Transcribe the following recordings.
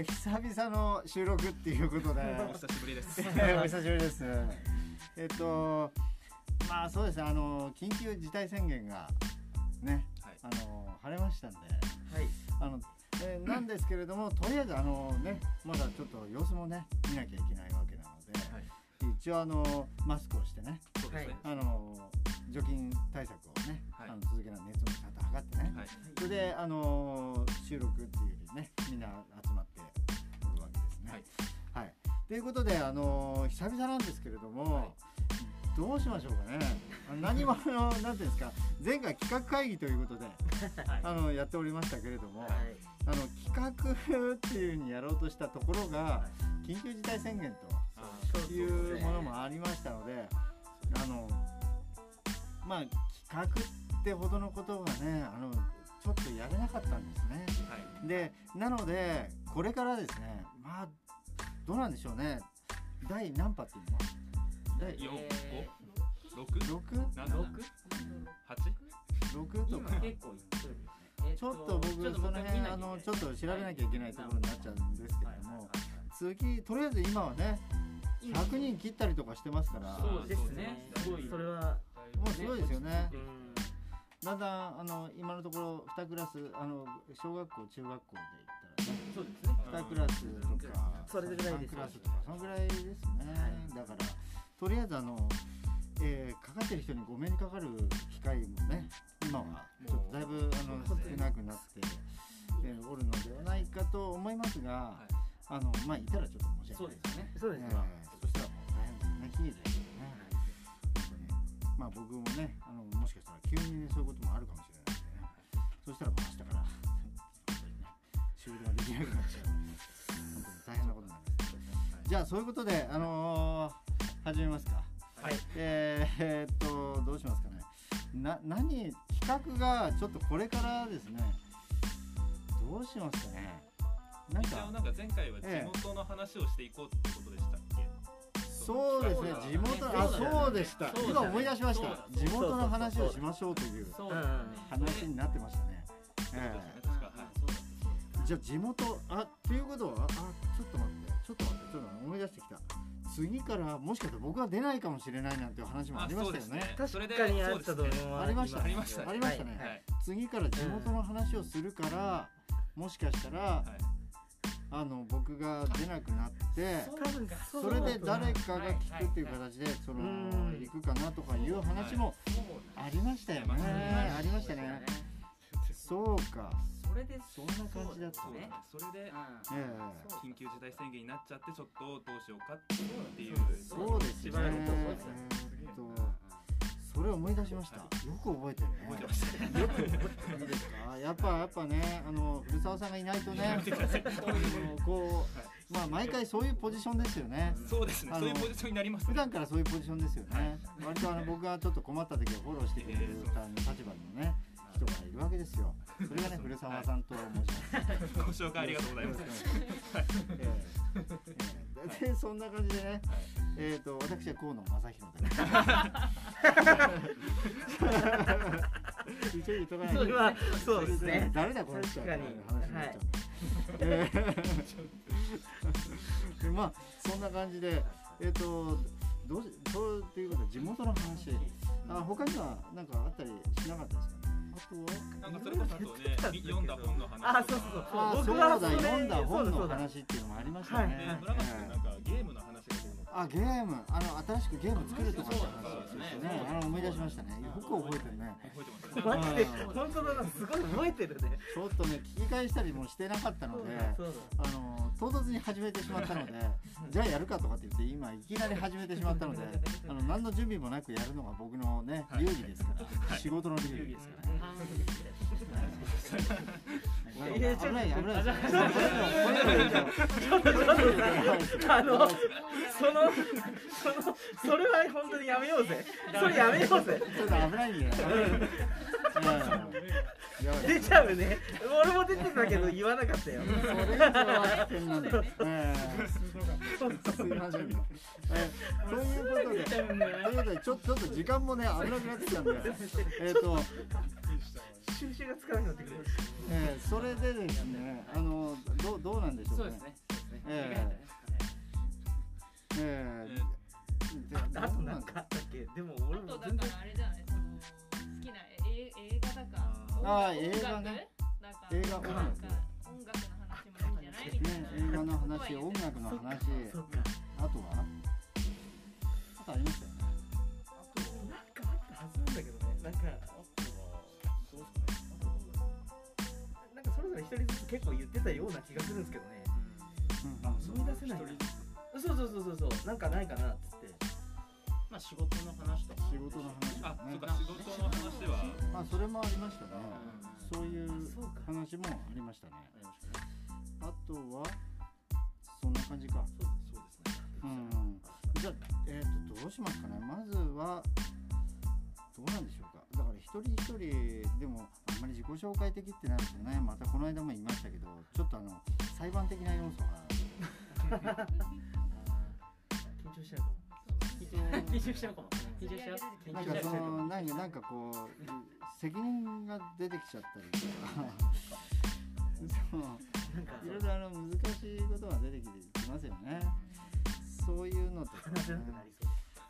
えー、久々の収録っていうことで お久しぶりです。お久しぶりですえっとまあそうですねあの緊急事態宣言がねはい。あの晴れましたんではいあの、えーなんですけれどもとりあえずあのねまだちょっと様子もね見なきゃいけないわけなので、はい一応あのマスクをしてねそうですね。あの除菌対策をね、はいあの続けな熱もちゃんと測ってね、はい。それであの収録っていうよりねみんな集まということであの久々なんですけれども、はいどうしましょうかね。何もあのなんていうんですか前回企画会議ということではいあのやっておりましたけれども、はいあの企画っていうふうにやろうとしたところが緊急事態宣言あというものもありましたので、あのまあ企画ってほどのことがねあのちょっとやれなかったんですね。はい。でなのでこれからですねまあどうなんでしょうね。第何波っていうの第四六？6? 七？六？八？6とか。今結構いってるよね。えっちょっと僕その辺あのちょっと調べなきゃいけないところになっちゃうんですけれども。次とりあえず今はね今100人切ったりとかしてますから。そうですね。すごいそれはもうすごいですよね。うん。だんだんあの今のところ2クラスあの小学校中学校で言ったらね。そうですね2クラスとかそれぐらいです3クラスとかそのぐらいですね、だからとりあえずあの、えーかかってる人にごめんにかかる機会もね今はちょっとだいぶあの少なくなって、えーおるのではないかと思いますが、はい。あのまあいたらちょっと申し訳ない。ですねそうですえーそしたらもう大変ですね悲劇ですよね。まあ僕もねあのもしかしたら急にねそういうこともあるかもしれないんでね。そしたらもう明日から本当にね仕事ができなくなっちゃうじゃあそういうことであのー始めますか。はい。えー、えーっとどうしますかね。な何企画がちょっとこれからですね。どうしますかね。なんかなんか前回は地元の話をしていこうってことでしたっけ？そうですね。地元あそうでした。今思い出しました。地元の話をしましょうという話になってましたね、じゃあ地元あっていうことは？あちょっと待ってちょっと待ってちょっと待って思い出してきた。次からもしかしたら僕は出ないかもしれないなんていう話もありましたよね。あ確かにあったと思います。ありましたありましたありましたね。はいはい。次から地元の話をするから、もしかしたら、はい。あの僕が出なくなってそれで誰かが聞くっていう形でそのうん。行くかなとかいう話もありましたよね。はいありましたね。そうかそれでそんな感じだったね。そうだね。それでえ緊急事態宣言になっちゃってちょっとどうしようかっていう。えそうですね。それを思い出しました。よく覚えてるね。覚えてましたね。よく覚えてるですかやっぱやっぱねあの古澤さんがいないとねあのこうまあ毎回そういうポジションですよね。そうですね。そういうポジションになります。ね。普段からそういうポジションですよね。割とあの僕がちょっと困った時はフォローしてくれる立場のね人がいるわけですよ。それがね古澤さんと申します。ご紹介ありがとうございます。でそんな感じでね、えっ、と私は河野正弘で 一応言っとかないそれはそうですね。誰だこの人は確かにみたいな話になっちゃう、ええでまあそんな感じでえっ、とどうしそうっていうことは地元の話。あ他には何かあったりしなかったですかね？あとはなんかそれこそあとね、み読んだ本の話とか。あそうそうあそう僕はだそれ読んだ本のそうだそうだ。話っていうのもありましたね、はいね、村松君なんかあゲーム。あの新しくゲーム作るとかって。話ですね。よねあの思い出しましたね。よく覚えてるね。覚えてます。ね。マジで本当だなすごい覚えてるね。ちょっとね聞き返したりもしてなかったのであの唐突に始めてしまったので じゃあやるかとかって言って今いきなり始めてしまったのであの何の準備もなくやるのが僕のねはい。流儀ですから、仕事の流儀ですからね、いやちょっと危ない危ない。ですよちょっとあのそのそのそれは本当にやめようぜ。それやめようぜ出ちゃうね。俺も出てたけど言わなかったよ。それそういうことで、ということで、ちょっと時間もね、危なくなってきたんで、えっ、と、収集がつかなくなってくる。えー、それでですねあのどうどうなんでしょうかね。ええあとなんかあったっけ？でも俺あとだも全然からあれじゃない？かあー音楽映画ね映画音楽なんか音楽の話もいいんじゃないみたいなね映画の話音楽の話そっかあとはあとありましたよね。あとなんかあったはずなんだけどねなんかなんかそれぞれ一人ずつ結構言ってたような気がするんですけどね。うん。あ思い出せない。なそうそうそうそうそう。なんかないかなっつってまあ仕事の話とか。仕事の話あ、ね。そうか仕事の話は。まあそれもありましたね。うん。そういう話もありましたね。ありましたね。あとはそんな感じか。そうそうですね。うんじゃあえっ、とどうしますかね。まずはどうなんでしょうか。だから一人一人でもあんまり自己紹介的ってなるとねまたこの間も言いましたけどちょっとあの裁判的な要素が。緊張しちゃうかも緊張しちゃうかも。緊張しちゃう緊なんかそのなんかなんかこう責任が出てきちゃったりとか。そうなんかいろいろあの難しいことが出てきてきますよね。そういうのとか。話せなくなり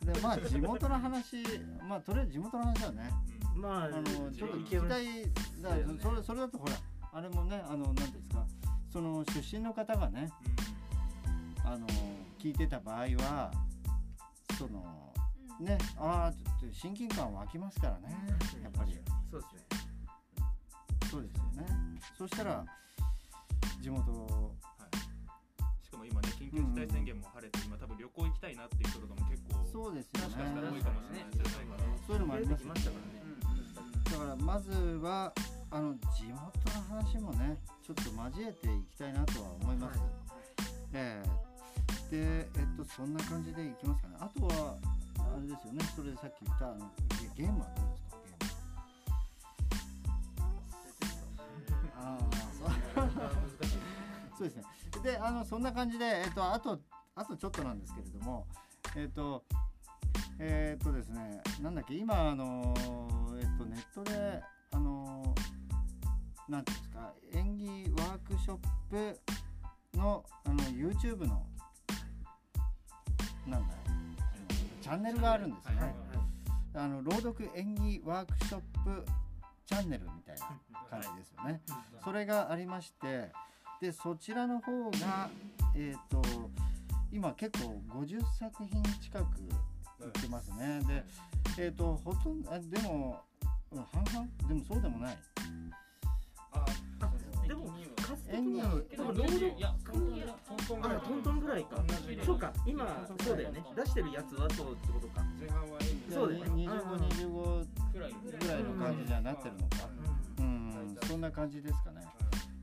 そでまあ地元の話まあとりあえず地元の話はね。うまああのちょっと聞きたい。だからそれそれだとほらあれもねあのなんていうんですか。その出身の方がねあの聞いてた場合はそのねああちょっと親近感湧きますからねやっぱり。そうですね。そうですよね。そしたら地元しかも今ね緊急事態宣言も晴れて今多分旅行行きたいなっていう人とかも結構そうですよもしかしたら多いねかもしれないですよね。そういうのもありますよね。出てきましたからね。だからまずはあの地元の話もねちょっと交えていきたいなとは思います、ええでえっとそんな感じでいきますかね。あとはあれですよね。それでさっき言ったあのゲゲームはどうですか？ゲーム。ああそう。そうですね。で、あのそんな感じで、えっとあとあとちょっとなんですけれども、えっとえっとですね、なんだっけ？今あのえっとネットであのなんていうんですか？演技ワークショップのあの YouTube のなんだチャンネルがあるんですね。はいあの朗読演技ワークショップチャンネルみたいな感じですよね。それがありましてでそちらの方がえっ、と今結構50作品近くいってますね。でえっ、とほとんどあでもうん半々？でもそうでもない。でも数的には演技でもロードいやトントンあトントンぐらいかそうか今そうだよね出してるやつはそうってことか前半はそうだよね25、25くらいぐらいの感じにはなってるのか。うん、そんな感じですかね。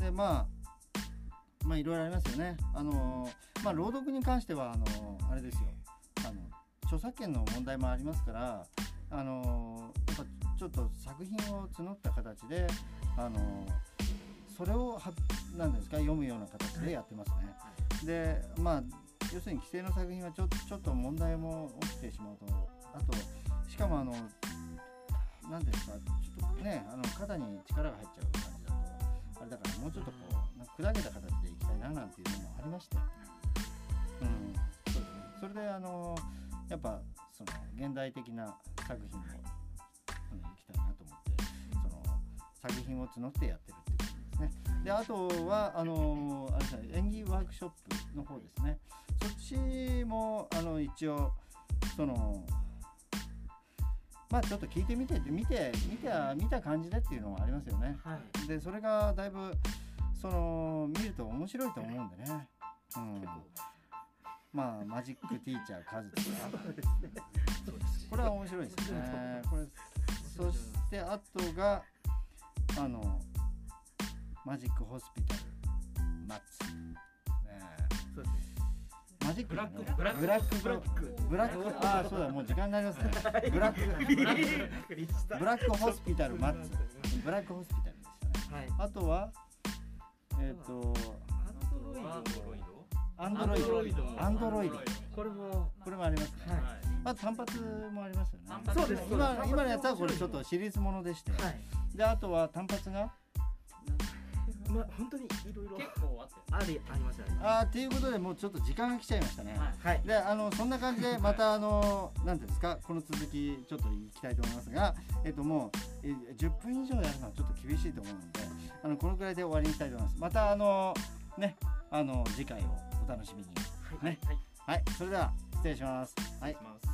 でまあまあいろいろありますよね。あのまあ朗読に関してはあのあれですよ。あの著作権の問題もありますから、あのやっぱちょっと作品を募った形であのそれをはなんですか読むような形でやってますね。でまあ要するに規制の作品はちょちょっと問題も起きてしまうとあとしかもあのなんていうんですかちょっとねあの肩に力が入っちゃう感じだとあれだからもうちょっとこう砕けた形でいきたいななんていうのもありまして。うん。そうですねそれであのやっぱその現代的な作品をあのいきたいなと思ってその作品を募ってやってるであとはあのあれ演技ワークショップの方ですね。そっちもあの一応そのまあちょっと聞いてみて見て見た見た感じでっていうのはありますよね。はい。でそれがだいぶその見ると面白いと思うんでね。うん。まあマジックティーチャーカズとか。これは面白いですね。これそしてあとがあのマジックホスピタルマッツ、ねそうですね。マジック。ブラックブラック。ブラック。ブラック。ああそうだもう時間になりますねブラック。ブラック。ホスピタルマッツブラック。ホスピタルでしたねはいあとはえっ、とアンドロイドアンドロイドアンドロイドこれもこれもありますね、はいあと単発もありますよねそうです今今のやつはこれちょっとシリーズものでして、はいであとは単発がまあ本当にいろいろ結構あってありありますよね。あーっていうことでもうちょっと時間が来ちゃいましたね、はい。はい。であのそんな感じでまたあのなんていうんですかこの続きちょっといきたいと思いますがえっともうえ10分以上やるのはちょっと厳しいと思うのであのこのくらいで終わりにしたいと思います。またあのねあの次回をお楽しみに。ね。はい。はい。それでは失礼します。はい